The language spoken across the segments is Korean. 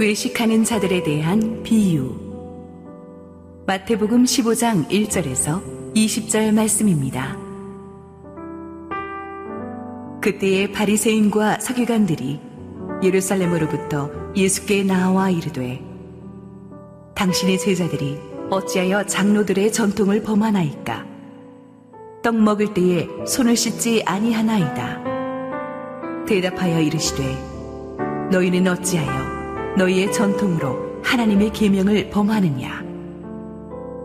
외식하는 자들에 대한 비유. 마태복음 15장 1절에서 20절 말씀입니다. 그때의 바리새인과 서기관들이 예루살렘으로부터 예수께 나와 이르되 당신의 제자들이 어찌하여 장로들의 전통을 범하나이까 떡 먹을 때에 손을 씻지 아니하나이다 대답하여 이르시되 너희는 어찌하여 너희의 전통으로 하나님의 계명을 범하느냐?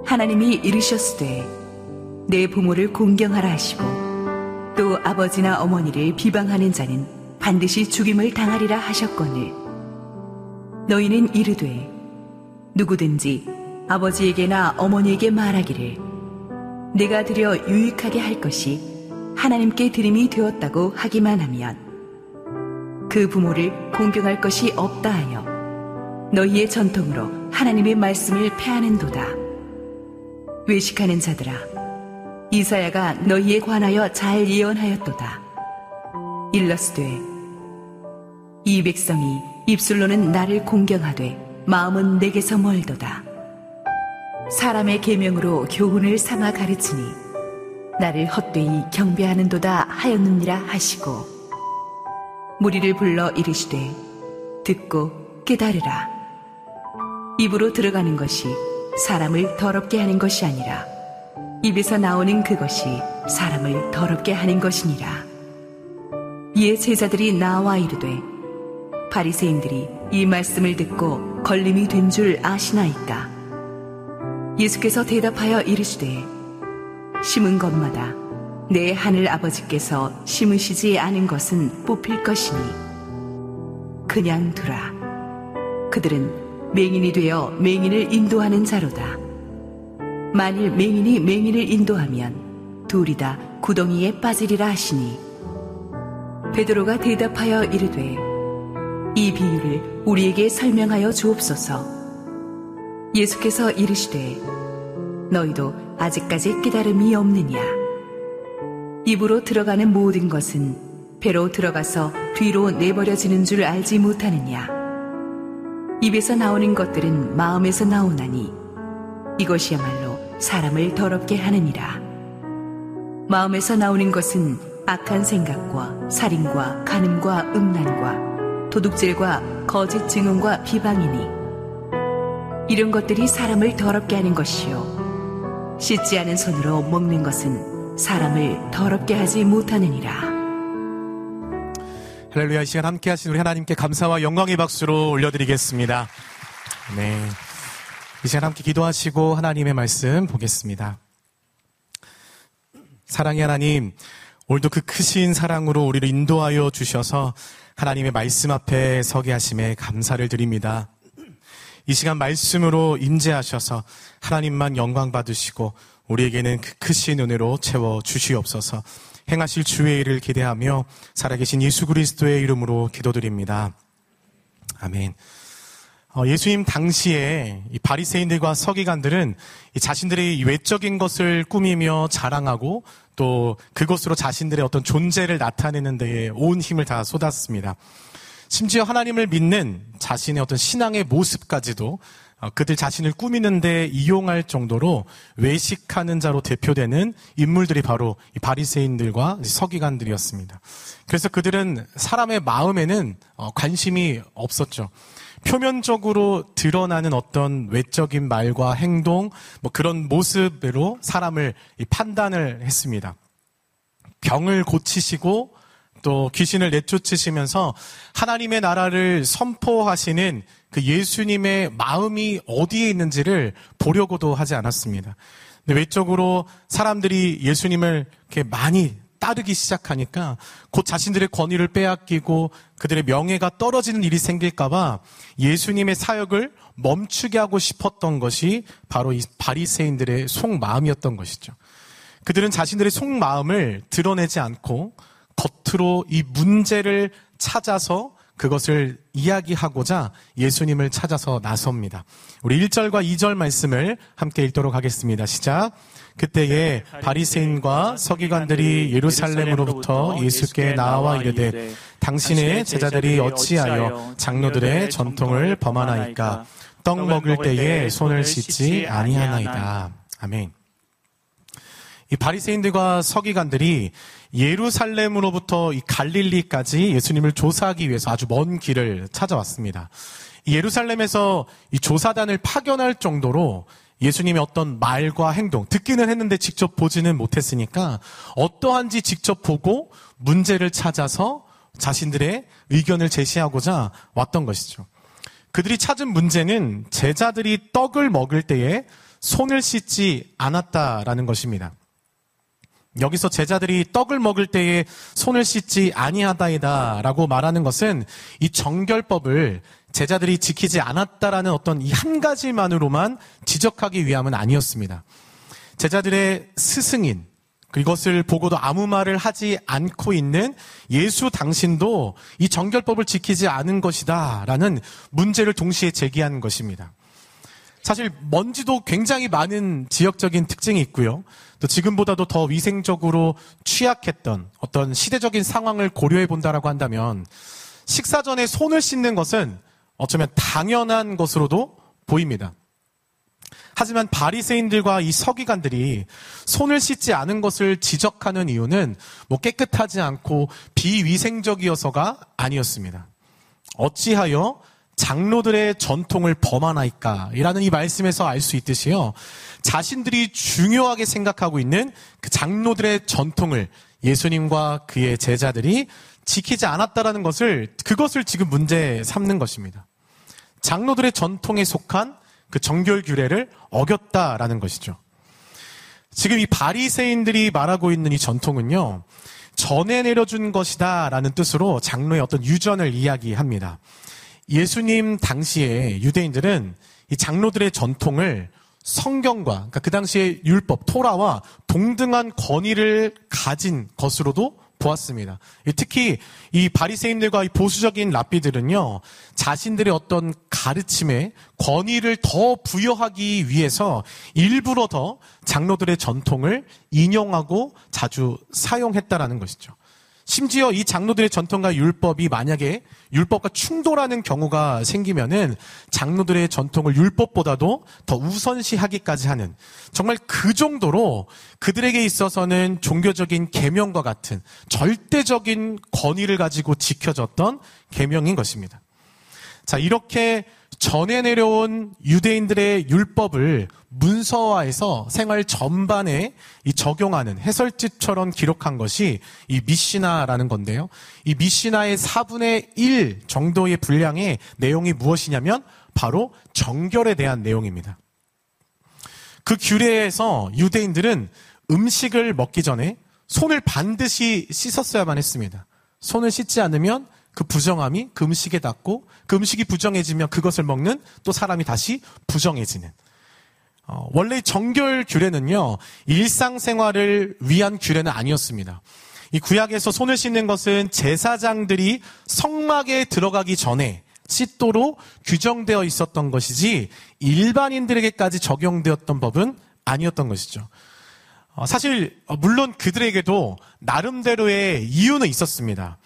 하나님이 이르셨으되 내 부모를 공경하라 하시고 또 아버지나 어머니를 비방하는 자는 반드시 죽임을 당하리라 하셨거늘 너희는 이르되 누구든지 아버지에게나 어머니에게 말하기를 내가 드려 유익하게 할 것이 하나님께 드림이 되었다고 하기만 하면 그 부모를 공경할 것이 없다 하여 너희의 전통으로 하나님의 말씀을 패하는도다. 외식하는 자들아, 이사야가 너희에 관하여 잘 예언하였도다. 일러스되 이 백성이 입술로는 나를 공경하되 마음은 내게서 멀도다. 사람의 계명으로 교훈을 삼아 가르치니 나를 헛되이 경배하는도다 하였느니라 하시고 무리를 불러 이르시되 듣고 깨달으라. 입으로 들어가는 것이 사람을 더럽게 하는 것이 아니라 입에서 나오는 그것이 사람을 더럽게 하는 것이니라. 이에 제자들이 나와 이르되 바리새인들이 이 말씀을 듣고 걸림이 된 줄 아시나이까. 예수께서 대답하여 이르시되 심은 것마다 내 하늘 아버지께서 심으시지 않은 것은 뽑힐 것이니 그냥 두라. 그들은 맹인이 되어 맹인을 인도하는 자로다. 만일 맹인이 맹인을 인도하면 둘이 다 구덩이에 빠지리라 하시니 베드로가 대답하여 이르되 이 비유를 우리에게 설명하여 주옵소서. 예수께서 이르시되 너희도 아직까지 깨달음이 없느냐 입으로 들어가는 모든 것은 배로 들어가서 뒤로 내버려지는 줄 알지 못하느냐 입에서 나오는 것들은 마음에서 나오나니 이것이야말로 사람을 더럽게 하느니라. 마음에서 나오는 것은 악한 생각과 살인과 간음과 음란과 도둑질과 거짓 증언과 비방이니 이런 것들이 사람을 더럽게 하는 것이요 씻지 않은 손으로 먹는 것은 사람을 더럽게 하지 못하느니라. 할렐루야 이 시간 함께 하신 우리 하나님께 감사와 영광의 박수로 올려드리겠습니다. 네. 이 시간 함께 기도하시고 하나님의 말씀 보겠습니다. 사랑의 하나님, 오늘도 그 크신 사랑으로 우리를 인도하여 주셔서 하나님의 말씀 앞에 서게 하심에 감사를 드립니다. 이 시간 말씀으로 임재하셔서 하나님만 영광 받으시고 우리에게는 그 크신 은혜로 채워 주시옵소서. 행하실 주의 일을 기대하며 살아계신 예수 그리스도의 이름으로 기도드립니다. 아멘. 어, 예수님 당시에 이 바리새인들과 서기관들은 자신들의 외적인 것을 꾸미며 자랑하고 또 그것으로 자신들의 어떤 존재를 나타내는 데에 온 힘을 다 쏟았습니다. 심지어 하나님을 믿는 자신의 어떤 신앙의 모습까지도 어, 그들 자신을 꾸미는데 이용할 정도로 외식하는 자로 대표되는 인물들이 바로 바리새인들과 서기관들이었습니다. 그래서 그들은 사람의 마음에는 어, 관심이 없었죠. 표면적으로 드러나는 어떤 외적인 말과 행동, 뭐 그런 모습으로 사람을 판단을 했습니다. 병을 고치시고 또 귀신을 내쫓으시면서 하나님의 나라를 선포하시는 그 예수님의 마음이 어디에 있는지를 보려고도 하지 않았습니다. 외적으로 사람들이 예수님을 이렇게 많이 따르기 시작하니까 곧 자신들의 권위를 빼앗기고 그들의 명예가 떨어지는 일이 생길까봐 예수님의 사역을 멈추게 하고 싶었던 것이 바로 이 바리새인들의 속마음이었던 것이죠. 그들은 자신들의 속마음을 드러내지 않고 겉으로 이 문제를 찾아서 그것을 이야기하고자 예수님을 찾아서 나섭니다. 우리 1절과 2절 말씀을 함께 읽도록 하겠습니다. 시작. 그때에 바리새인과 서기관들이 예루살렘으로부터 예수께 나와 이르되 당신의 제자들이 어찌하여 장로들의 전통을 범하나이까 떡 먹을 때에 손을 씻지 아니하나이다. 아멘. 이 바리새인들과 서기관들이 예루살렘으로부터 이 갈릴리까지 예수님을 조사하기 위해서 아주 먼 길을 찾아왔습니다. 예루살렘에서 이 조사단을 파견할 정도로 예수님의 어떤 말과 행동, 듣기는 했는데 직접 보지는 못했으니까 어떠한지 직접 보고 문제를 찾아서 자신들의 의견을 제시하고자 왔던 것이죠. 그들이 찾은 문제는 제자들이 떡을 먹을 때에 손을 씻지 않았다라는 것입니다. 여기서 제자들이 떡을 먹을 때에 손을 씻지 아니하다이다라고 말하는 것은 이 정결법을 제자들이 지키지 않았다라는 어떤 이 한 가지만으로만 지적하기 위함은 아니었습니다. 제자들의 스승인, 그것을 보고도 아무 말을 하지 않고 있는 예수 당신도 이 정결법을 지키지 않은 것이다 라는 문제를 동시에 제기하는 것입니다. 사실 먼지도 굉장히 많은 지역적인 특징이 있고요. 또 지금보다도 더 위생적으로 취약했던 어떤 시대적인 상황을 고려해 본다라고 한다면 식사 전에 손을 씻는 것은 어쩌면 당연한 것으로도 보입니다. 하지만 바리새인들과 이 서기관들이 손을 씻지 않은 것을 지적하는 이유는 뭐 깨끗하지 않고 비위생적이어서가 아니었습니다. 어찌하여 장로들의 전통을 범하나이까? 이라는 이 말씀에서 알 수 있듯이요. 자신들이 중요하게 생각하고 있는 그 장로들의 전통을 예수님과 그의 제자들이 지키지 않았다라는 것을 그것을 지금 문제 삼는 것입니다. 장로들의 전통에 속한 그 정결 규례를 어겼다라는 것이죠. 지금 이 바리새인들이 말하고 있는 이 전통은요. 전에 내려준 것이다라는 뜻으로 장로의 어떤 유전을 이야기합니다. 예수님 당시에 유대인들은 이 장로들의 전통을 성경과 그러니까 그 당시의 율법 토라와 동등한 권위를 가진 것으로도 보았습니다. 특히 이 바리새인들과 이 보수적인 랍비들은요 자신들의 어떤 가르침에 권위를 더 부여하기 위해서 일부러 더 장로들의 전통을 인용하고 자주 사용했다라는 것이죠. 심지어 이 장로들의 전통과 율법이 만약에 율법과 충돌하는 경우가 생기면은 장로들의 전통을 율법보다도 더 우선시하기까지 하는 정말 그 정도로 그들에게 있어서는 종교적인 계명과 같은 절대적인 권위를 가지고 지켜졌던 계명인 것입니다. 자, 이렇게 전해 내려온 유대인들의 율법을 문서화해서 생활 전반에 이 적용하는 해설집처럼 기록한 것이 이 미시나라는 건데요. 이 미시나의 4분의 1 정도의 분량의 내용이 무엇이냐면 바로 정결에 대한 내용입니다. 그 규례에서 유대인들은 음식을 먹기 전에 손을 반드시 씻었어야만 했습니다. 손을 씻지 않으면 그 부정함이 그 음식에 닿고 그 음식이 부정해지면 그것을 먹는 또 사람이 다시 부정해지는. 어, 원래 정결 규례는요, 일상생활을 위한 규례는 아니었습니다. 이 구약에서 손을 씻는 것은 제사장들이 성막에 들어가기 전에 씻도록 규정되어 있었던 것이지 일반인들에게까지 적용되었던 법은 아니었던 것이죠. 어, 사실 물론 그들에게도 나름대로의 이유는 있었습니다.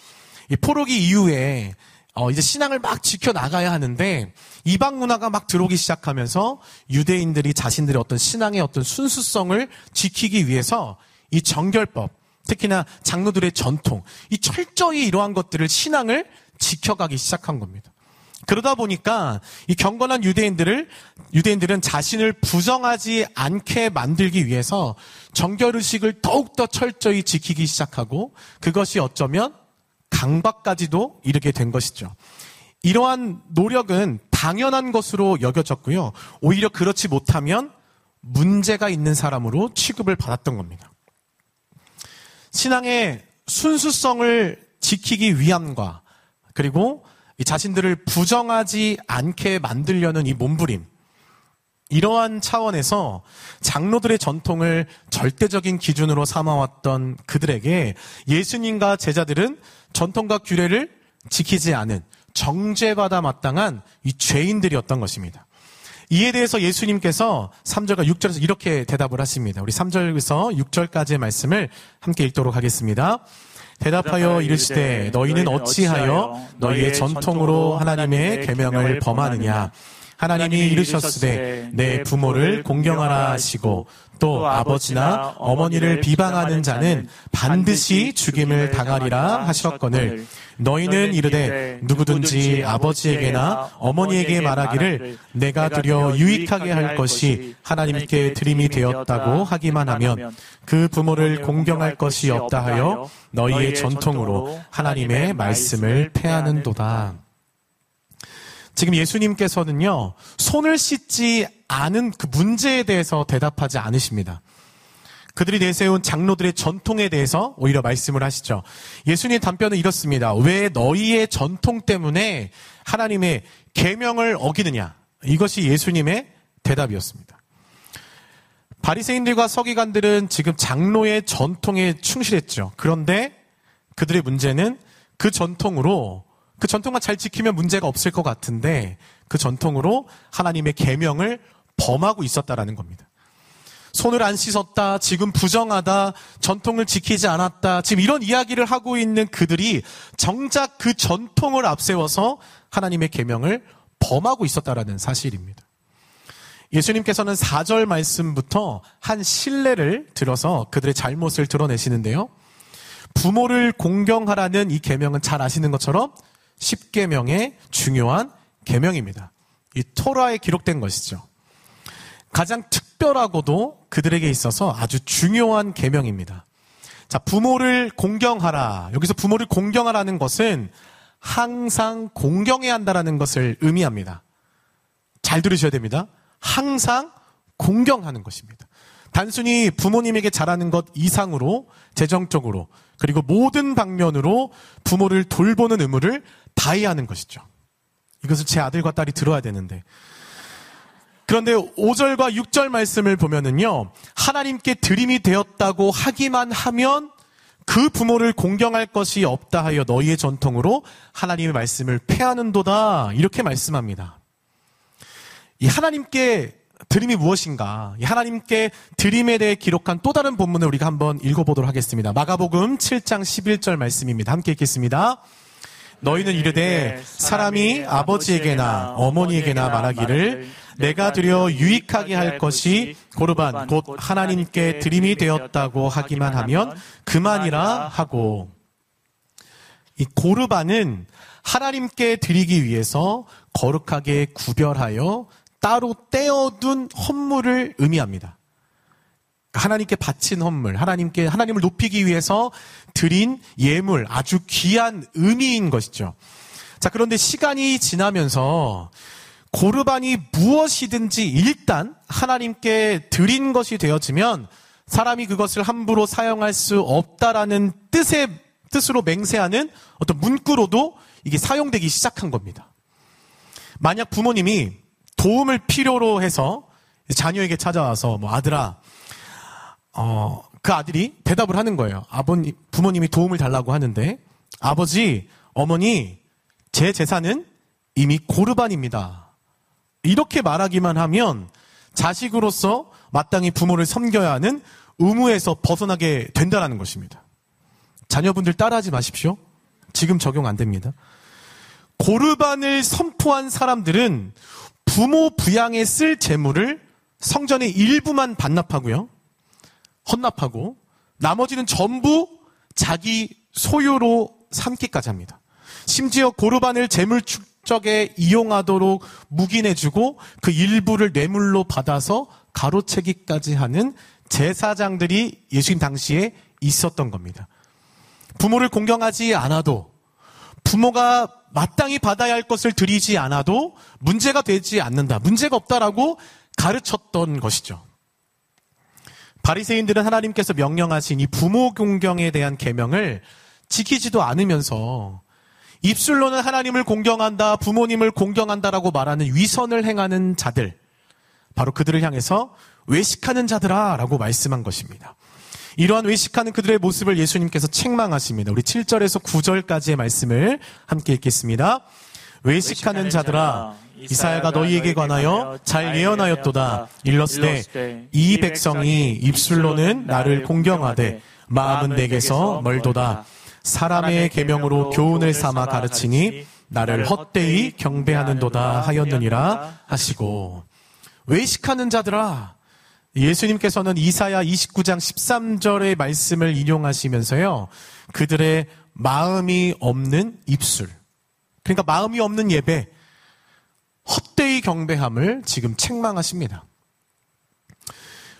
이 포로기 이후에 어, 이제 신앙을 막 지켜 나가야 하는데 이방 문화가 막 들어오기 시작하면서 유대인들이 자신들의 어떤 신앙의 어떤 순수성을 지키기 위해서 이 정결법, 특히나 장로들의 전통, 이 철저히 이러한 것들을 신앙을 지켜가기 시작한 겁니다. 그러다 보니까 이 경건한 유대인들을 유대인들은 자신을 부정하지 않게 만들기 위해서 정결 의식을 더욱 더 철저히 지키기 시작하고 그것이 어쩌면 강박까지도 이르게 된 것이죠. 이러한 노력은 당연한 것으로 여겨졌고요. 오히려 그렇지 못하면 문제가 있는 사람으로 취급을 받았던 겁니다. 신앙의 순수성을 지키기 위함과 그리고 자신들을 부정하지 않게 만들려는 이 몸부림, 이러한 차원에서 장로들의 전통을 절대적인 기준으로 삼아왔던 그들에게 예수님과 제자들은 전통과 규례를 지키지 않은 정죄받아 마땅한 이 죄인들이었던 것입니다. 이에 대해서 예수님께서 3절과 6절에서 이렇게 대답을 하십니다. 우리 3절에서 6절까지의 말씀을 함께 읽도록 하겠습니다. 대답하여 이르시되 너희는 어찌하여 너희의 전통으로 하나님의 계명을 범하느냐 하나님이 이르셨으되 내 부모를 공경하라 하시고 또 아버지나 어머니를 비방하는 자는 반드시 죽임을 당하리라 하셨거늘. 너희는 이르되 누구든지 아버지에게나 어머니에게 말하기를 내가 드려 유익하게 할 것이 하나님께 드림이 되었다고 하기만 하면 그 부모를 공경할 것이 없다 하여 너희의 전통으로 하나님의 말씀을 패하는도다. 지금 예수님께서는요, 손을 씻지 않은 그 문제에 대해서 대답하지 않으십니다. 그들이 내세운 장로들의 전통에 대해서 오히려 말씀을 하시죠. 예수님의 답변은 이렇습니다. 왜 너희의 전통 때문에 하나님의 계명을 어기느냐? 이것이 예수님의 대답이었습니다. 바리새인들과 서기관들은 지금 장로의 전통에 충실했죠. 그런데 그들의 문제는 그 전통으로 그 전통만 잘 지키면 문제가 없을 것 같은데 그 전통으로 하나님의 계명을 범하고 있었다라는 겁니다. 손을 안 씻었다, 지금 부정하다, 전통을 지키지 않았다, 지금 이런 이야기를 하고 있는 그들이 정작 그 전통을 앞세워서 하나님의 계명을 범하고 있었다라는 사실입니다. 예수님께서는 4절 말씀부터 한 신뢰를 들어서 그들의 잘못을 드러내시는데요. 부모를 공경하라는 이 계명은 잘 아시는 것처럼 10계명의 중요한 계명입니다. 이 토라에 기록된 것이죠. 가장 특별하고도 그들에게 있어서 아주 중요한 계명입니다. 자, 부모를 공경하라. 여기서 부모를 공경하라는 것은 항상 공경해야 한다라는 것을 의미합니다. 잘 들으셔야 됩니다. 항상 공경하는 것입니다. 단순히 부모님에게 잘하는 것 이상으로 재정적으로 그리고 모든 방면으로 부모를 돌보는 의무를 다해야 하는 것이죠. 이것을 제 아들과 딸이 들어야 되는데. 그런데 5절과 6절 말씀을 보면은요, 하나님께 드림이 되었다고 하기만 하면 그 부모를 공경할 것이 없다 하여 너희의 전통으로 하나님의 말씀을 패하는도다. 이렇게 말씀합니다. 이 하나님께 드림이 무엇인가? 이 하나님께 드림에 대해 기록한 또 다른 본문을 우리가 한번 읽어보도록 하겠습니다. 마가복음 7장 11절 말씀입니다. 함께 읽겠습니다. 너희는 이르되 사람이 아버지에게나 어머니에게나 말하기를 내가 드려 유익하게 할 것이 고르반 곧 하나님께 드림이 되었다고 하기만 하면 그만이라 하고 이 고르반은 하나님께 드리기 위해서 거룩하게 구별하여 따로 떼어둔 헌물을 의미합니다. 하나님께 바친 헌물, 하나님께, 하나님을 높이기 위해서 드린 예물, 아주 귀한 의미인 것이죠. 자, 그런데 시간이 지나면서 고르반이 무엇이든지 일단 하나님께 드린 것이 되어지면 사람이 그것을 함부로 사용할 수 없다라는 뜻의, 뜻으로 맹세하는 어떤 문구로도 이게 사용되기 시작한 겁니다. 만약 부모님이 도움을 필요로 해서 자녀에게 찾아와서 뭐 아들아, 어, 그 아들이 대답을 하는 거예요. 아버님, 부모님이 도움을 달라고 하는데 아버지, 어머니, 제 재산은 이미 고르반입니다. 이렇게 말하기만 하면 자식으로서 마땅히 부모를 섬겨야 하는 의무에서 벗어나게 된다는 것입니다. 자녀분들 따라하지 마십시오. 지금 적용 안 됩니다. 고르반을 선포한 사람들은 부모 부양에 쓸 재물을 성전의 일부만 반납하고요. 헌납하고 나머지는 전부 자기 소유로 삼기까지 합니다. 심지어 고르반을 재물 축적에 이용하도록 묵인해주고 그 일부를 뇌물로 받아서 가로채기까지 하는 제사장들이 예수님 당시에 있었던 겁니다. 부모를 공경하지 않아도 부모가 마땅히 받아야 할 것을 드리지 않아도 문제가 되지 않는다. 문제가 없다라고 가르쳤던 것이죠. 바리새인들은 하나님께서 명령하신 이 부모 공경에 대한 계명을 지키지도 않으면서 입술로는 하나님을 공경한다, 부모님을 공경한다라고 말하는 위선을 행하는 자들, 바로 그들을 향해서 외식하는 자들아라고 말씀한 것입니다. 이러한 외식하는 그들의 모습을 예수님께서 책망하십니다. 우리 7절에서 9절까지의 말씀을 함께 읽겠습니다. 외식하는 자들아 이사야가 너희에게 관하여 잘 예언하였도다. 일러스되 이 백성이 입술로는 나를 공경하되 마음은 내게서 멀도다. 사람의 계명으로 교훈을 삼아 가르치니 나를 헛되이 경배하는도다 하였느니라 하시고 외식하는 자들아 예수님께서는 이사야 29장 13절의 말씀을 인용하시면서요. 그들의 마음이 없는 입술. 그러니까 마음이 없는 예배, 헛되이 경배함을 지금 책망하십니다.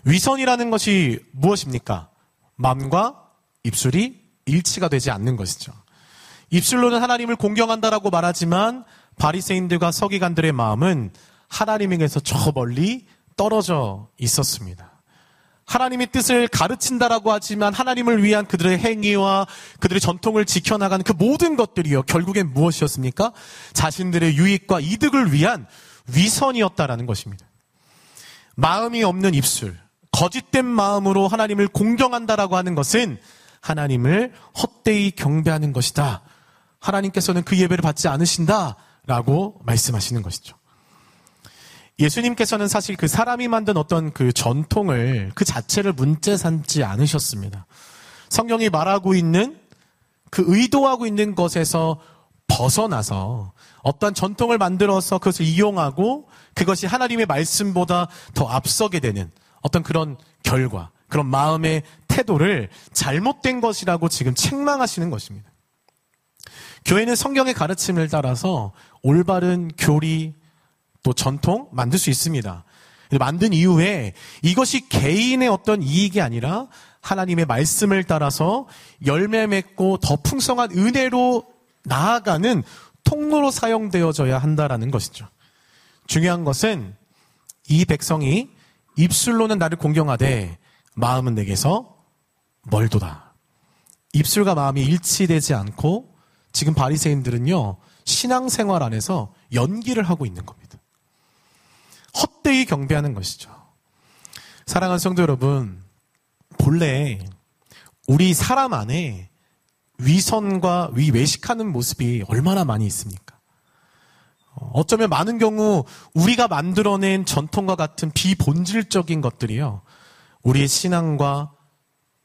위선이라는 것이 무엇입니까? 마음과 입술이 일치가 되지 않는 것이죠. 입술로는 하나님을 공경한다라고 말하지만 바리새인들과 서기관들의 마음은 하나님에게서 저 멀리 떨어져 있었습니다. 하나님의 뜻을 가르친다라고 하지만 하나님을 위한 그들의 행위와 그들의 전통을 지켜나가는 그 모든 것들이요. 결국엔 무엇이었습니까? 자신들의 유익과 이득을 위한 위선이었다라는 것입니다. 마음이 없는 입술, 거짓된 마음으로 하나님을 공경한다라고 하는 것은 하나님을 헛되이 경배하는 것이다. 하나님께서는 그 예배를 받지 않으신다라고 말씀하시는 것이죠. 예수님께서는 사실 그 사람이 만든 어떤 그 전통을 그 자체를 문제 삼지 않으셨습니다. 성경이 말하고 있는 그 의도하고 있는 것에서 벗어나서 어떠한 전통을 만들어서 그것을 이용하고 그것이 하나님의 말씀보다 더 앞서게 되는 어떤 그런 결과, 그런 마음의 태도를 잘못된 것이라고 지금 책망하시는 것입니다. 교회는 성경의 가르침을 따라서 올바른 교리, 또 전통 만들 수 있습니다. 만든 이후에 이것이 개인의 어떤 이익이 아니라 하나님의 말씀을 따라서 열매 맺고 더 풍성한 은혜로 나아가는 통로로 사용되어져야 한다라는 것이죠. 중요한 것은 이 백성이 입술로는 나를 공경하되 마음은 내게서 멀도다. 입술과 마음이 일치되지 않고 지금 바리새인들은요 신앙생활 안에서 연기를 하고 있는 겁니다. 헛되이 경배하는 것이죠. 사랑하는 성도 여러분, 본래 우리 사람 안에 위선과 위외식하는 모습이 얼마나 많이 있습니까? 어쩌면 많은 경우 우리가 만들어낸 전통과 같은 비본질적인 것들이요. 우리의 신앙과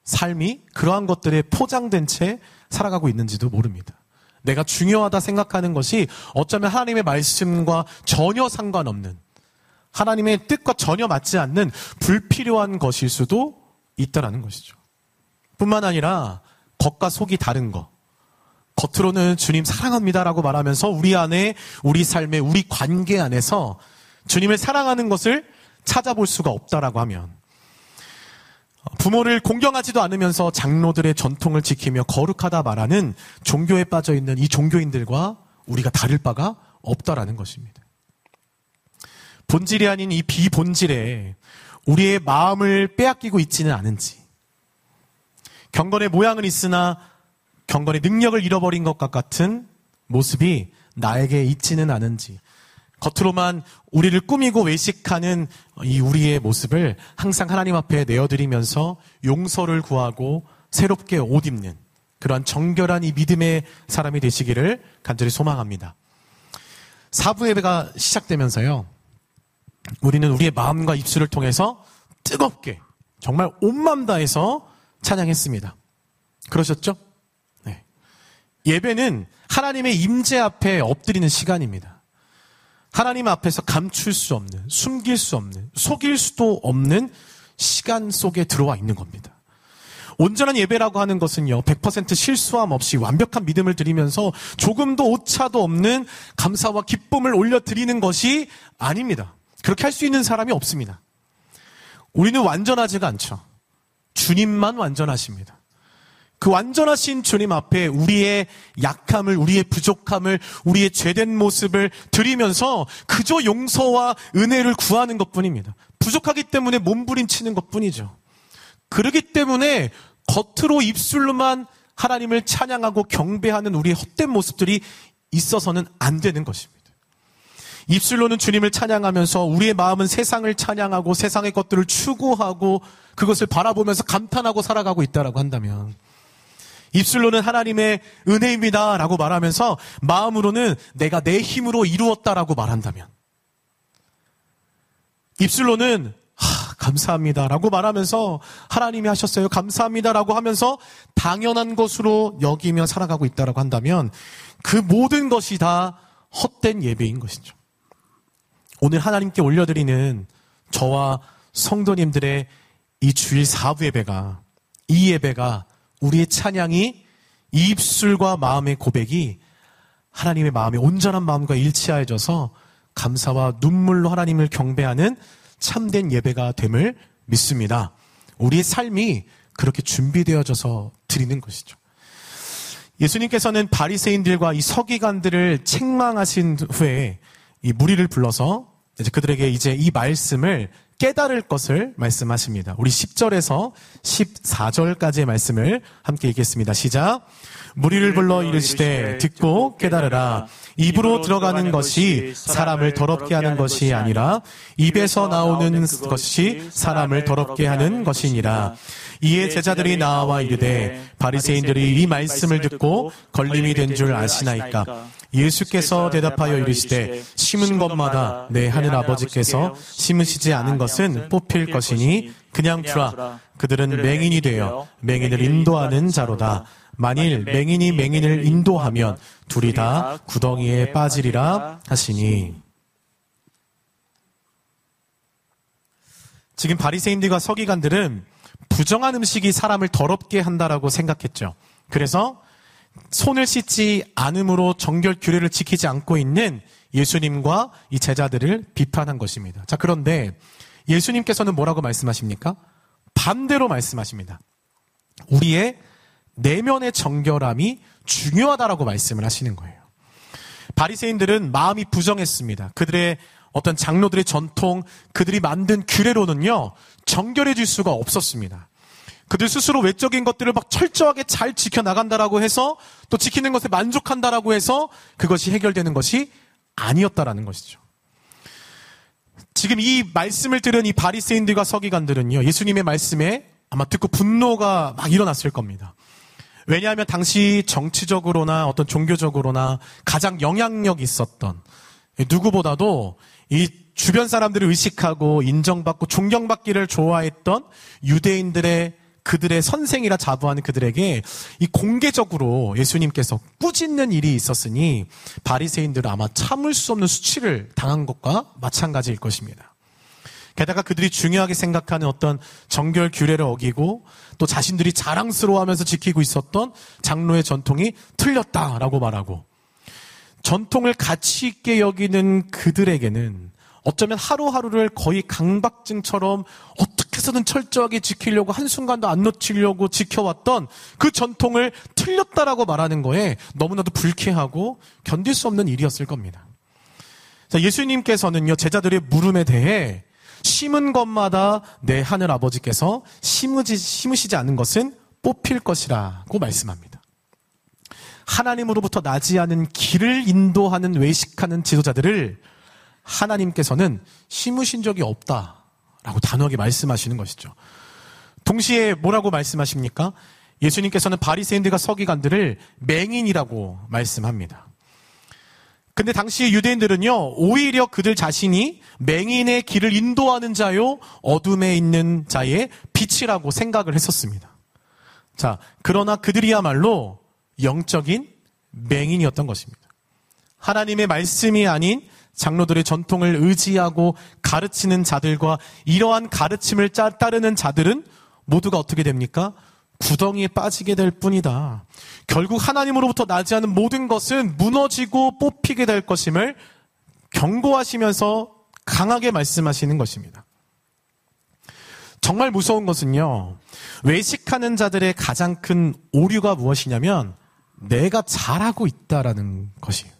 삶이 그러한 것들에 포장된 채 살아가고 있는지도 모릅니다. 내가 중요하다 생각하는 것이 어쩌면 하나님의 말씀과 전혀 상관없는 하나님의 뜻과 전혀 맞지 않는 불필요한 것일 수도 있다라는 것이죠. 뿐만 아니라 겉과 속이 다른 것. 겉으로는 주님 사랑합니다라고 말하면서 우리 안에 우리 삶에 우리 관계 안에서 주님을 사랑하는 것을 찾아볼 수가 없다라고 하면 부모를 공경하지도 않으면서 장로들의 전통을 지키며 거룩하다 말하는 종교에 빠져 있는 이 종교인들과 우리가 다를 바가 없다라는 것입니다. 본질이 아닌 이 비본질에 우리의 마음을 빼앗기고 있지는 않은지, 경건의 모양은 있으나 경건의 능력을 잃어버린 것과 같은 모습이 나에게 있지는 않은지, 겉으로만 우리를 꾸미고 외식하는 이 우리의 모습을 항상 하나님 앞에 내어드리면서 용서를 구하고 새롭게 옷 입는 그러한 정결한 이 믿음의 사람이 되시기를 간절히 소망합니다. 사부 예배가 시작되면서요. 우리는 우리의 마음과 입술을 통해서 뜨겁게 정말 온맘 다해서 찬양했습니다. 그러셨죠? 네. 예배는 하나님의 임재 앞에 엎드리는 시간입니다. 하나님 앞에서 감출 수 없는, 숨길 수 없는, 속일 수도 없는 시간 속에 들어와 있는 겁니다. 온전한 예배라고 하는 것은요, 100% 실수함 없이 완벽한 믿음을 드리면서 조금도 오차도 없는 감사와 기쁨을 올려드리는 것이 아닙니다. 그렇게 할 수 있는 사람이 없습니다. 우리는 완전하지가 않죠. 주님만 완전하십니다. 그 완전하신 주님 앞에 우리의 약함을, 우리의 부족함을, 우리의 죄된 모습을 드리면서 그저 용서와 은혜를 구하는 것 뿐입니다. 부족하기 때문에 몸부림치는 것 뿐이죠. 그러기 때문에 겉으로 입술로만 하나님을 찬양하고 경배하는 우리의 헛된 모습들이 있어서는 안 되는 것입니다. 입술로는 주님을 찬양하면서 우리의 마음은 세상을 찬양하고 세상의 것들을 추구하고 그것을 바라보면서 감탄하고 살아가고 있다라고 한다면 입술로는 하나님의 은혜입니다라고 말하면서 마음으로는 내가 내 힘으로 이루었다라고 말한다면 입술로는 하, 감사합니다라고 말하면서 하나님이 하셨어요. 감사합니다라고 하면서 당연한 것으로 여기며 살아가고 있다라고 한다면 그 모든 것이 다 헛된 예배인 것이죠. 오늘 하나님께 올려드리는 저와 성도님들의 이 주일 사부 예배가 이 예배가 우리의 찬양이 입술과 마음의 고백이 하나님의 마음에 온전한 마음과 일치하여져서 감사와 눈물로 하나님을 경배하는 참된 예배가 됨을 믿습니다. 우리의 삶이 그렇게 준비되어져서 드리는 것이죠. 예수님께서는 바리새인들과 이 서기관들을 책망하신 후에 이 무리를 불러서 이제 그들에게 이제 이 말씀을 깨달을 것을 말씀하십니다. 우리 10절에서 14절까지의 말씀을 함께 읽겠습니다. 시작. 무리를 불러 이르시되 듣고 깨달으라. 입으로 들어가는 것이 사람을 더럽게 하는 것이 아니라 입에서 나오는 것이 사람을 더럽게 하는 것이니라. 이에 제자들이 나와 이르되 바리새인들이 이 말씀을 듣고 걸림이 된 줄 아시나이까 예수께서 대답하여 이르시되 심은 것마다 내 하늘 아버지께서 심으시지 않은 것은 뽑힐 것이니 그냥 두라. 그들은 맹인이 되어 맹인을 인도하는 자로다. 만일 맹인이 맹인을 인도하면 둘이 다 구덩이에 빠지리라 하시니. 지금 바리새인들과 서기관들은 부정한 음식이 사람을 더럽게 한다라고 생각했죠. 그래서 손을 씻지 않음으로 정결 규례를 지키지 않고 있는 예수님과 이 제자들을 비판한 것입니다. 자, 그런데 예수님께서는 뭐라고 말씀하십니까? 반대로 말씀하십니다. 우리의 내면의 정결함이 중요하다라고 말씀을 하시는 거예요. 바리새인들은 마음이 부정했습니다. 그들의 어떤 장로들의 전통, 그들이 만든 규례로는요, 정결해질 수가 없었습니다. 그들 스스로 외적인 것들을 막 철저하게 잘 지켜나간다라고 해서 또 지키는 것에 만족한다라고 해서 그것이 해결되는 것이 아니었다라는 것이죠. 지금 이 말씀을 들은 이 바리새인들과 서기관들은요, 예수님의 말씀에 아마 듣고 분노가 막 일어났을 겁니다. 왜냐하면 당시 정치적으로나 어떤 종교적으로나 가장 영향력 있었던 누구보다도 이 주변 사람들을 의식하고 인정받고 존경받기를 좋아했던 유대인들의 그들의 선생이라 자부하는 그들에게 이 공개적으로 예수님께서 꾸짖는 일이 있었으니 바리새인들은 아마 참을 수 없는 수치를 당한 것과 마찬가지일 것입니다. 게다가 그들이 중요하게 생각하는 어떤 정결 규례를 어기고 또 자신들이 자랑스러워하면서 지키고 있었던 장로의 전통이 틀렸다라고 말하고 전통을 가치 있게 여기는 그들에게는 어쩌면 하루하루를 거의 강박증처럼 어떻게 해서든 철저하게 지키려고 한순간도 안 놓치려고 지켜왔던 그 전통을 틀렸다라고 말하는 거에 너무나도 불쾌하고 견딜 수 없는 일이었을 겁니다. 자, 예수님께서는요, 제자들의 물음에 대해 심은 것마다 내 하늘 아버지께서 심으지, 심으시지 않은 것은 뽑힐 것이라고 말씀합니다. 하나님으로부터 나지 않은 길을 인도하는 외식하는 지도자들을 하나님께서는 심으신 적이 없다라고 단호하게 말씀하시는 것이죠. 동시에 뭐라고 말씀하십니까? 예수님께서는 바리새인들과 서기관들을 맹인이라고 말씀합니다. 근데 당시 유대인들은요, 오히려 그들 자신이 맹인의 길을 인도하는 자요, 어둠에 있는 자의 빛이라고 생각을 했었습니다. 자, 그러나 그들이야말로 영적인 맹인이었던 것입니다. 하나님의 말씀이 아닌 장로들의 전통을 의지하고 가르치는 자들과 이러한 가르침을 따르는 자들은 모두가 어떻게 됩니까? 구덩이에 빠지게 될 뿐이다. 결국 하나님으로부터 나지 않은 모든 것은 무너지고 뽑히게 될 것임을 경고하시면서 강하게 말씀하시는 것입니다. 정말 무서운 것은요, 외식하는 자들의 가장 큰 오류가 무엇이냐면, 내가 잘하고 있다라는 것이에요.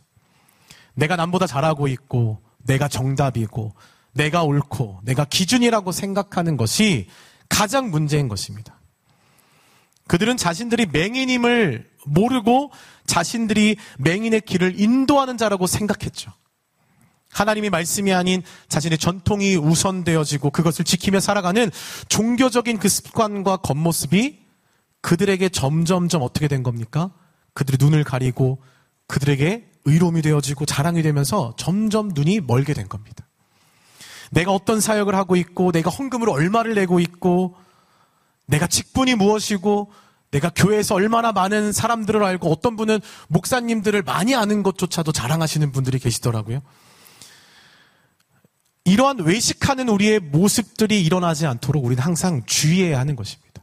내가 남보다 잘하고 있고, 내가 정답이고, 내가 옳고, 내가 기준이라고 생각하는 것이 가장 문제인 것입니다. 그들은 자신들이 맹인임을 모르고 자신들이 맹인의 길을 인도하는 자라고 생각했죠. 하나님의 말씀이 아닌 자신의 전통이 우선되어지고 그것을 지키며 살아가는 종교적인 그 습관과 겉모습이 그들에게 점점점 어떻게 된 겁니까? 그들의 눈을 가리고 그들에게 의로움이 되어지고 자랑이 되면서 점점 눈이 멀게 된 겁니다. 내가 어떤 사역을 하고 있고, 내가 헌금으로 얼마를 내고 있고, 내가 직분이 무엇이고, 내가 교회에서 얼마나 많은 사람들을 알고 어떤 분은 목사님들을 많이 아는 것조차도 자랑하시는 분들이 계시더라고요. 이러한 외식하는 우리의 모습들이 일어나지 않도록 우리는 항상 주의해야 하는 것입니다.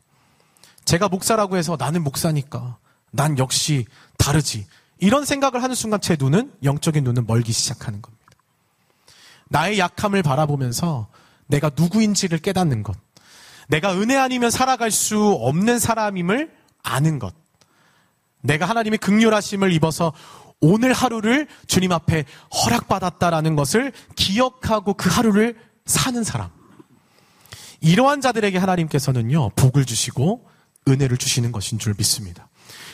제가 목사라고 해서 나는 목사니까 난 역시 다르지. 이런 생각을 하는 순간 제 눈은 영적인 눈은 멀기 시작하는 겁니다. 나의 약함을 바라보면서 내가 누구인지를 깨닫는 것. 내가 은혜 아니면 살아갈 수 없는 사람임을 아는 것. 내가 하나님의 극률하심을 입어서 오늘 하루를 주님 앞에 허락받았다라는 것을 기억하고 그 하루를 사는 사람. 이러한 자들에게 하나님께서는요, 복을 주시고 은혜를 주시는 것인 줄 믿습니다.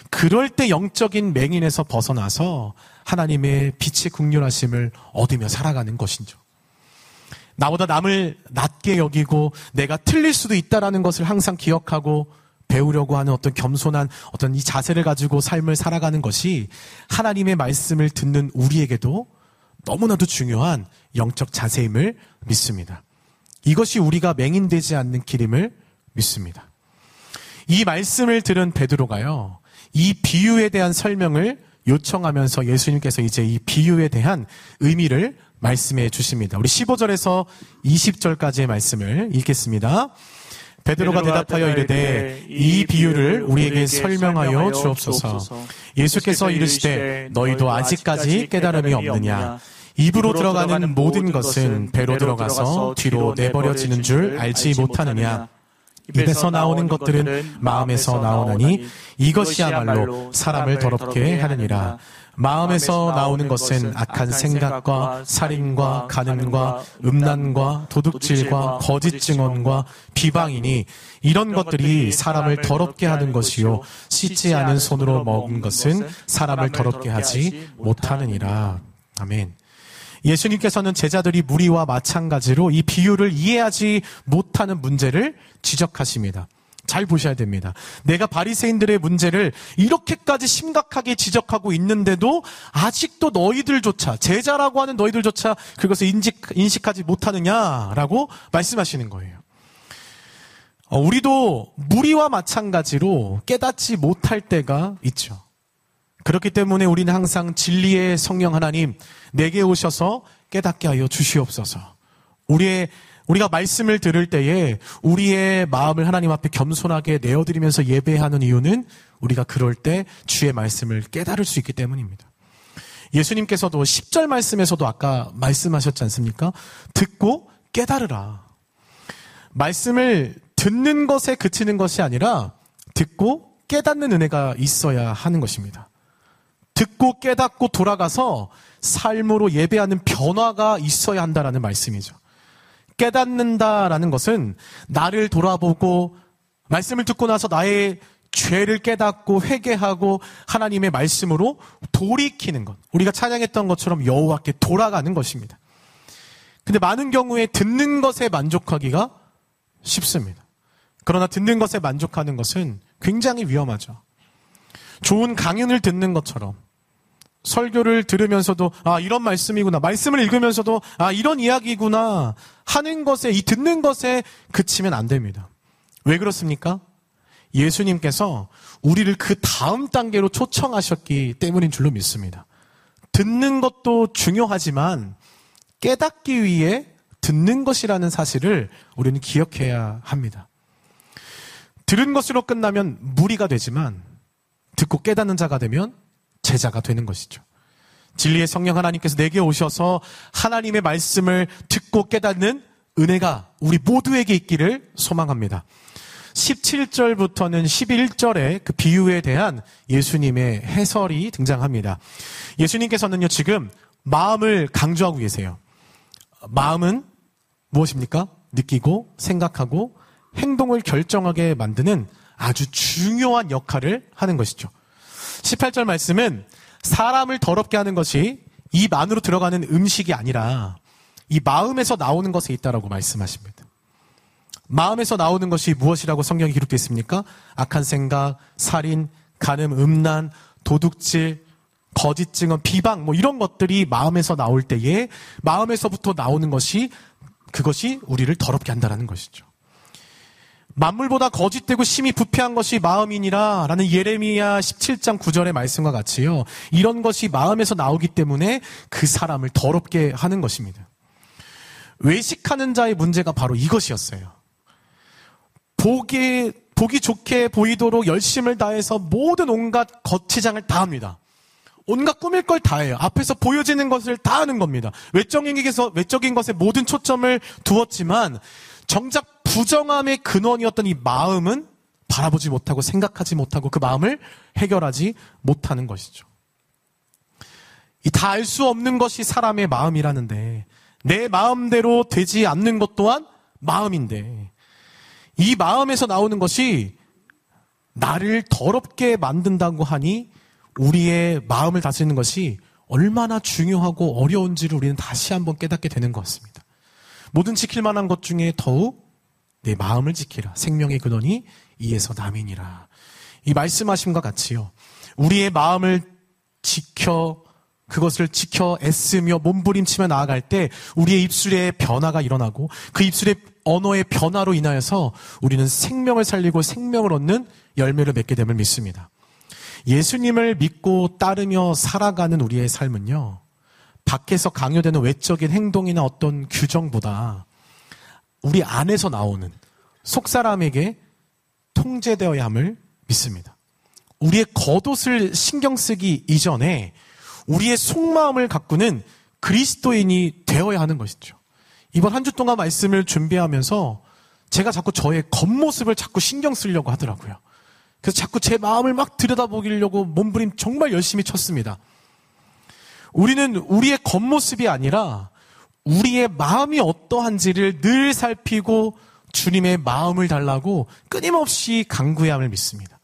그럴 때 영적인 맹인에서 벗어나서 하나님의 빛의 국률하심을 얻으며 살아가는 것이죠. 나보다 남을 낮게 여기고 내가 틀릴 수도 있다라는 것을 항상 기억하고 배우려고 하는 어떤 겸손한 어떤 이 자세를 가지고 삶을 살아가는 것이 하나님의 말씀을 듣는 우리에게도 너무나도 중요한 영적 자세임을 믿습니다. 이것이 우리가 맹인되지 않는 길임을 믿습니다. 이 말씀을 들은 베드로가요. 이 비유에 대한 설명을 요청하면서 예수님께서 이제 이 비유에 대한 의미를 말씀해 주십니다. 우리 15절에서 20절까지의 말씀을 읽겠습니다. 베드로가 대답하여 이르되 이 비유를 우리에게 설명하여 주옵소서. 예수께서 이르시되 너희도 아직까지 깨달음이 없느냐? 입으로 들어가는 모든 것은 배로 들어가서 뒤로 내버려지는 줄 알지 못하느냐? 입에서 나오는 것들은 마음에서 나오나니 이것이야말로 사람을 더럽게 하느니라. 마음에서 나오는 것은 악한 생각과 살인과 간음과 음란과 도둑질과 거짓 증언과 비방이니 이런 것들이 사람을 더럽게 하는 것이요 씻지 않은 손으로 먹은 것은 사람을 더럽게 하지 못하느니라. 아멘. 예수님께서는 제자들이 무리와 마찬가지로 이 비유를 이해하지 못하는 문제를 지적하십니다. 잘 보셔야 됩니다. 내가 바리새인들의 문제를 이렇게까지 심각하게 지적하고 있는데도 아직도 너희들조차 제자라고 하는 너희들조차 그것을 인식, 인식하지 못하느냐라고 말씀하시는 거예요. 어, 우리도 무리와 마찬가지로 깨닫지 못할 때가 있죠. 그렇기 때문에 우리는 항상 진리의 성령 하나님 내게 오셔서 깨닫게 하여 주시옵소서. 우리의 우리가 말씀을 들을 때에 우리의 마음을 하나님 앞에 겸손하게 내어드리면서 예배하는 이유는 우리가 그럴 때 주의 말씀을 깨달을 수 있기 때문입니다. 예수님께서도 10절 말씀에서도 아까 말씀하셨지 않습니까? 듣고 깨달으라. 말씀을 듣는 것에 그치는 것이 아니라 듣고 깨닫는 은혜가 있어야 하는 것입니다. 듣고 깨닫고 돌아가서 삶으로 예배하는 변화가 있어야 한다라는 말씀이죠. 깨닫는다라는 것은 나를 돌아보고 말씀을 듣고 나서 나의 죄를 깨닫고 회개하고 하나님의 말씀으로 돌이키는 것. 우리가 찬양했던 것처럼 여호와께 돌아가는 것입니다. 근데 많은 경우에 듣는 것에 만족하기가 쉽습니다. 그러나 듣는 것에 만족하는 것은 굉장히 위험하죠. 좋은 강연을 듣는 것처럼 설교를 들으면서도 아 이런 말씀이구나 말씀을 읽으면서도 아 이런 이야기구나 하는 것에 이 듣는 것에 그치면 안 됩니다. 왜 그렇습니까? 예수님께서 우리를 그 다음 단계로 초청하셨기 때문인 줄로 믿습니다. 듣는 것도 중요하지만 깨닫기 위해 듣는 것이라는 사실을 우리는 기억해야 합니다. 들은 것으로 끝나면 무리가 되지만 듣고 깨닫는 자가 되면 제자가 되는 것이죠. 진리의 성령 하나님께서 내게 오셔서 하나님의 말씀을 듣고 깨닫는 은혜가 우리 모두에게 있기를 소망합니다. 17절부터는 11절의 그 비유에 대한 예수님의 해설이 등장합니다. 예수님께서는요, 지금 마음을 강조하고 계세요. 마음은 무엇입니까? 느끼고, 생각하고, 행동을 결정하게 만드는 아주 중요한 역할을 하는 것이죠. 18절 말씀은 사람을 더럽게 하는 것이 입 안으로 들어가는 음식이 아니라 이 마음에서 나오는 것에 있다라고 말씀하십니다. 마음에서 나오는 것이 무엇이라고 성경이 기록되어 있습니까? 악한 생각, 살인, 간음, 음란, 도둑질, 거짓 증언, 비방 뭐 이런 것들이 마음에서 나올 때에 마음에서부터 나오는 것이 그것이 우리를 더럽게 한다는 것이죠. 만물보다 거짓되고 심히 부패한 것이 마음이니라 라는 예레미야 17장 9절의 말씀과 같이요. 이런 것이 마음에서 나오기 때문에 그 사람을 더럽게 하는 것입니다. 외식하는 자의 문제가 바로 이것이었어요. 보기, 보기 좋게 보이도록 열심을 다해서 모든 온갖 거치장을 다 합니다. 온갖 꾸밀 걸 다 해요. 앞에서 보여지는 것을 다 하는 겁니다. 외적인 것에 외적인 것에 모든 초점을 두었지만 정작 부정함의 근원이었던 이 마음은 바라보지 못하고 생각하지 못하고 그 마음을 해결하지 못하는 것이죠. 이 다 알 수 없는 것이 사람의 마음이라는데 내 마음대로 되지 않는 것 또한 마음인데 이 마음에서 나오는 것이 나를 더럽게 만든다고 하니 우리의 마음을 다스리는 것이 얼마나 중요하고 어려운지를 우리는 다시 한번 깨닫게 되는 것 같습니다. 모든 지킬 만한 것 중에 더욱 내 마음을 지키라. 생명의 근원이 이에서 남이니라. 이 말씀하심과 같이요. 우리의 마음을 지켜 그것을 지켜 애쓰며 몸부림치며 나아갈 때 우리의 입술에 변화가 일어나고 그 입술의 언어의 변화로 인하여서 우리는 생명을 살리고 생명을 얻는 열매를 맺게 됨을 믿습니다. 예수님을 믿고 따르며 살아가는 우리의 삶은요. 밖에서 강요되는 외적인 행동이나 어떤 규정보다 우리 안에서 나오는 속 사람에게 통제되어야 함을 믿습니다. 우리의 겉옷을 신경 쓰기 이전에 우리의 속마음을 가꾸는 그리스도인이 되어야 하는 것이죠. 이번 한 주 동안 말씀을 준비하면서 제가 자꾸 저의 겉모습을 자꾸 신경 쓰려고 하더라고요. 그래서 자꾸 제 마음을 막 들여다보기려고 몸부림 정말 열심히 쳤습니다. 우리는 우리의 겉모습이 아니라 우리의 마음이 어떠한지를 늘 살피고 주님의 마음을 달라고 끊임없이 강구해야 함을 믿습니다.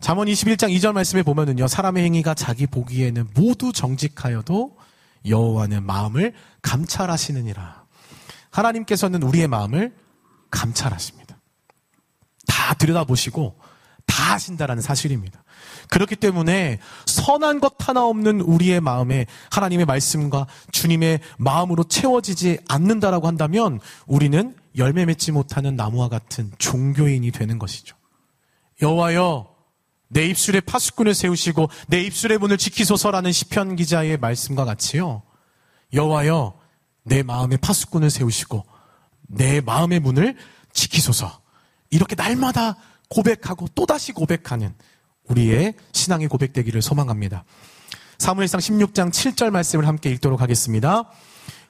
잠언 21장 2절 말씀에 보면은요. 사람의 행위가 자기 보기에는 모두 정직하여도 여호와는 마음을 감찰하시느니라. 하나님께서는 우리의 마음을 감찰하십니다. 다 들여다보시고 다 하신다라는 사실입니다. 그렇기 때문에 선한 것 하나 없는 우리의 마음에 하나님의 말씀과 주님의 마음으로 채워지지 않는다라고 한다면 우리는 열매 맺지 못하는 나무와 같은 종교인이 되는 것이죠. 여호와여 내 입술에 파수꾼을 세우시고 내 입술의 문을 지키소서라는 시편 기자의 말씀과 같이요. 여호와여 내 마음에 파수꾼을 세우시고 내 마음의 문을 지키소서. 이렇게 날마다 고백하고 또다시 고백하는 우리의 신앙의 고백되기를 소망합니다. 사무엘상 16장 7절 말씀을 함께 읽도록 하겠습니다.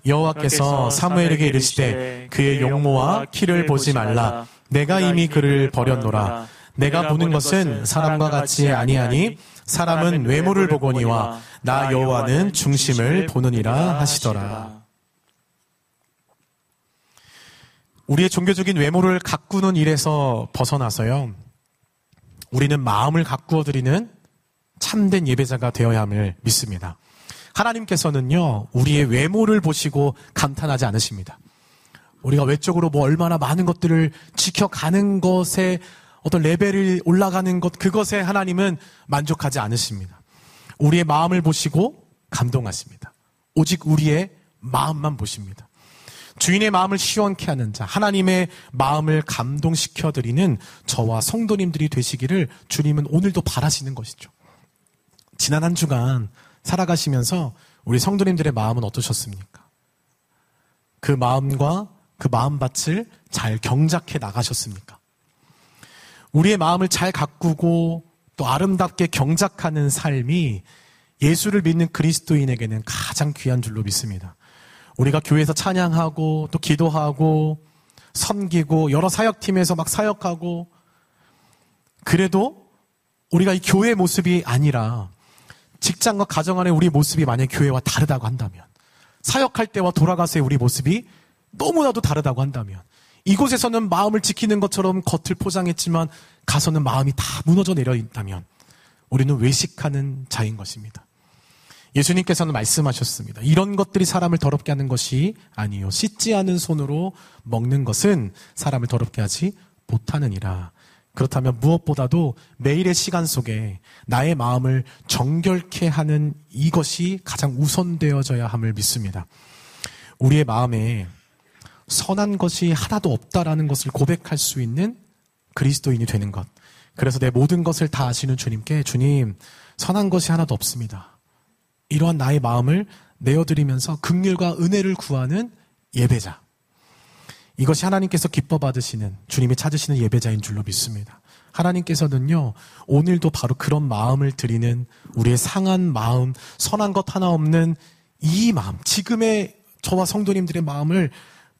여호와께서 사무엘에게 이르시되 그의 용모와 키를 보지 말라 내가 이미 그를 버렸노라 내가 보는 것은 사람과 같이 아니하니 사람은 외모를 보거니와 나 여호와는 중심을 보느니라 하시더라. 우리의 종교적인 외모를 가꾸는 일에서 벗어나서요. 우리는 마음을 가꾸어 드리는 참된 예배자가 되어야 함을 믿습니다. 하나님께서는요, 우리의 외모를 보시고 감탄하지 않으십니다. 우리가 외적으로 뭐 얼마나 많은 것들을 지켜가는 것에 어떤 레벨이 올라가는 것, 그것에 하나님은 만족하지 않으십니다. 우리의 마음을 보시고 감동하십니다. 오직 우리의 마음만 보십니다. 주인의 마음을 시원케 하는 자, 하나님의 마음을 감동시켜 드리는 저와 성도님들이 되시기를 주님은 오늘도 바라시는 것이죠. 지난 한 주간 살아가시면서 우리 성도님들의 마음은 어떠셨습니까? 그 마음과 그 마음밭을 잘 경작해 나가셨습니까? 우리의 마음을 잘 가꾸고 또 아름답게 경작하는 삶이 예수를 믿는 그리스도인에게는 가장 귀한 줄로 믿습니다. 우리가 교회에서 찬양하고 또 기도하고 섬기고 여러 사역팀에서 막 사역하고 그래도 우리가 이 교회 모습이 아니라 직장과 가정 안에 우리 모습이 만약 교회와 다르다고 한다면 사역할 때와 돌아가서의 우리 모습이 너무나도 다르다고 한다면 이곳에서는 마음을 지키는 것처럼 겉을 포장했지만 가서는 마음이 다 무너져 내려 있다면 우리는 외식하는 자인 것입니다. 예수님께서는 말씀하셨습니다. 이런 것들이 사람을 더럽게 하는 것이 아니요. 씻지 않은 손으로 먹는 것은 사람을 더럽게 하지 못하느니라. 그렇다면 무엇보다도 매일의 시간 속에 나의 마음을 정결케 하는 이것이 가장 우선되어져야 함을 믿습니다. 우리의 마음에 선한 것이 하나도 없다라는 것을 고백할 수 있는 그리스도인이 되는 것. 그래서 내 모든 것을 다 아시는 주님께 주님, 선한 것이 하나도 없습니다. 이러한 나의 마음을 내어드리면서 극률과 은혜를 구하는 예배자. 이것이 하나님께서 기뻐 받으시는 주님이 찾으시는 예배자인 줄로 믿습니다. 하나님께서는요, 오늘도 바로 그런 마음을 드리는 우리의 상한 마음, 선한 것 하나 없는 이 마음, 지금의 저와 성도님들의 마음을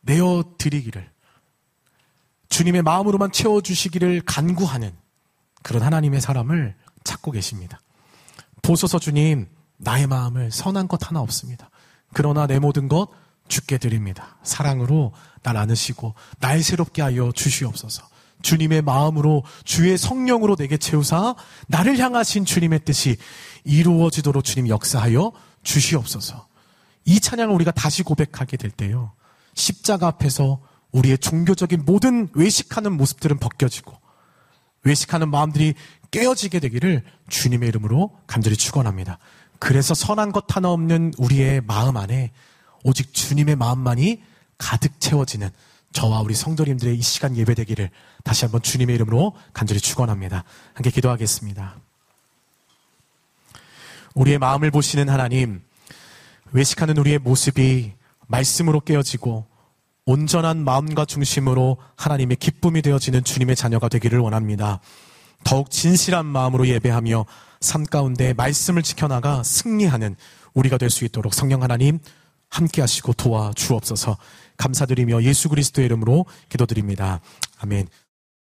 내어 드리기를, 주님의 마음으로만 채워주시기를 간구하는 그런 하나님의 사람을 찾고 계십니다. 보소서 주님, 나의 마음을 선한 것 하나 없습니다. 그러나 내 모든 것 죽게 드립니다. 사랑으로 날 안으시고 날 새롭게 하여 주시옵소서. 주님의 마음으로 주의 성령으로 내게 채우사 나를 향하신 주님의 뜻이 이루어지도록 주님 역사하여 주시옵소서. 이 찬양을 우리가 다시 고백하게 될 때요. 십자가 앞에서 우리의 종교적인 모든 외식하는 모습들은 벗겨지고 외식하는 마음들이 깨어지게 되기를 주님의 이름으로 간절히 축원합니다. 그래서 선한 것 하나 없는 우리의 마음 안에 오직 주님의 마음만이 가득 채워지는 저와 우리 성도님들의 이 시간 예배되기를 다시 한번 주님의 이름으로 간절히 축원합니다. 함께 기도하겠습니다. 우리의 마음을 보시는 하나님, 외식하는 우리의 모습이 말씀으로 깨어지고 온전한 마음과 중심으로 하나님의 기쁨이 되어지는 주님의 자녀가 되기를 원합니다. 더욱 진실한 마음으로 예배하며 삶 가운데 말씀을 지켜나가 승리하는 우리가 될 수 있도록 성령 하나님 함께 하시고 도와 주옵소서 감사드리며 예수 그리스도의 이름으로 기도드립니다. 아멘.